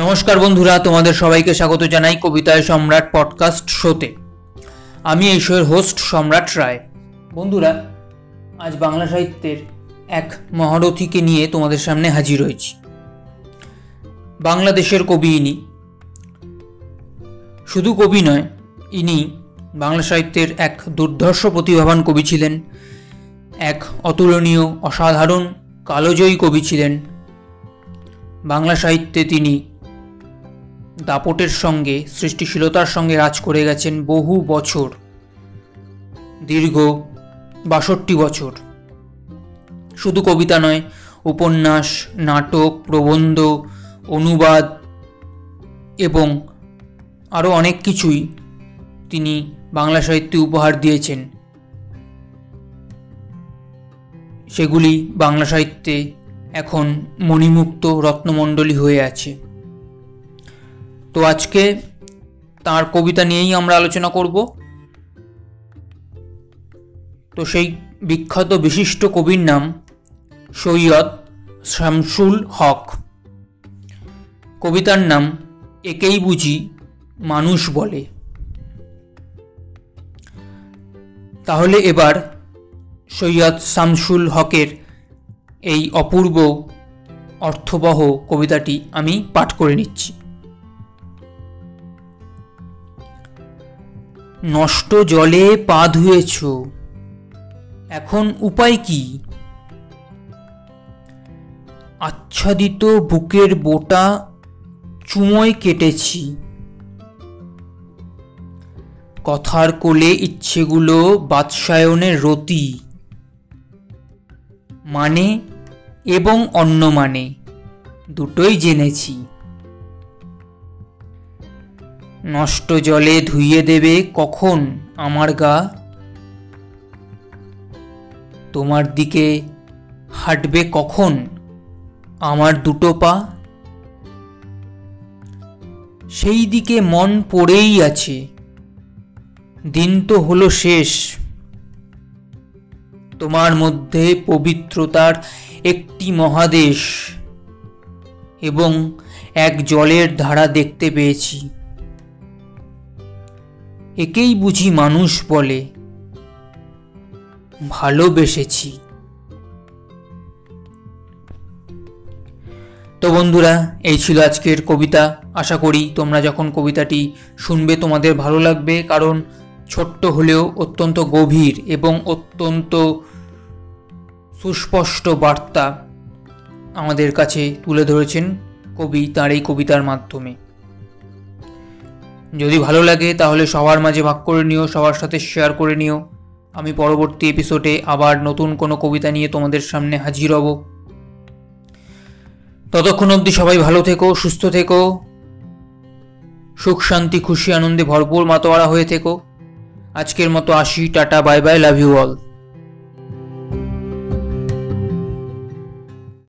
নমস্কার বন্ধুরা, তোমাদের সবাইকে স্বাগত জানাই কবিতায় সম্রাট পডকাস্ট শোতে আমি এই শোয়ের হোস্ট সম্রাট রায়। বন্ধুরা, আজ বাংলা সাহিত্যের এক মহারথীকে নিয়ে তোমাদের সামনে হাজির হয়েছি। বাংলাদেশের কবি ইনি। শুধু কবি নয়, ইনি বাংলা সাহিত্যের এক দুর্ধর্ষ প্রতিভাবান কবি ছিলেন, এক অতুলনীয়, অসাধারণ, কালোজয়ী কবি ছিলেন। বাংলা সাহিত্যে তিনি দাপটের সঙ্গে, সৃষ্টিশীলতার সঙ্গে রাজ করে গেছেন বহু বছর। দীর্ঘ বাষট্টি বছর। শুধু কবিতা নয়, উপন্যাস, নাটক, প্রবন্ধ, অনুবাদ এবং আরও অনেক কিছুই তিনি বাংলা সাহিত্যে উপহার দিয়েছেন। সেগুলি বাংলা সাহিত্যে এখন মণিমুক্ত রত্নমণ্ডলী হয়ে আছে। তো আজকে তার কবিতা নিয়েই আমরা আলোচনা করব। তো সেই বিখ্যাত বিশিষ্ট কবির নাম সৈয়দ শামসুল হক। কবিতার নাম একেই বুঝি মানুষ বলে। তাহলে এবার সৈয়দ শামসুল হকের এই অপূর্ব অর্থবহ কবিতাটি আমি পাঠ করে নিচ্ছি। নষ্ট জলে পা ধুয়েছ। এখন উপায় কি? আচ্ছাদিত বুকের বোটা চুমোয় কেটেছি। কথার কোলে ইচ্ছেগুলো বাদশায়নের রতি। মানে এবং অন্য মানে দুটোই জেনেছি। নষ্ট জলে ধুইয়ে দেবে কখন আমার গা? তোমার দিকে হাঁটবে কখন আমার দুটো পা? সেই দিকে মন পড়েই আছে। দিন তো হলো শেষ। তোমার মধ্যে পবিত্রতার একটি মহাদেশ এবং এক জলের ধারা দেখতে পেয়েছি। একেই বুঝি মানুষ বলে। ভালোবেসেছি। তো বন্ধুরা, এই ছিল আজকের কবিতা। আশা করি তোমরা যখন কবিতাটি শুনবে, তোমাদের ভালো লাগবে, কারণ ছোট্ট হলেও অত্যন্ত গভীর এবং অত্যন্ত সুস্পষ্ট বার্তা আমাদের কাছে তুলে ধরেছেন কবি তাঁর এই কবিতার মাধ্যমে। যদি ভালো লাগে, তাহলে সবার মাঝে ভাগ করে নিও, সবার সাথে শেয়ার করে নিও। আমি পরবর্তী এপিসোডে আবার নতুন কোনো কবিতা নিয়ে তোমাদের সামনে হাজির হব। ততক্ষণ অবধি সবাই ভালো থেকো, সুস্থ থেকো। সুখ, শান্তি, খুশি, আনন্দে ভরপুর মাতোয়ারা হয়ে থেকো। আজকের মতো আসি, tata, bye bye love you all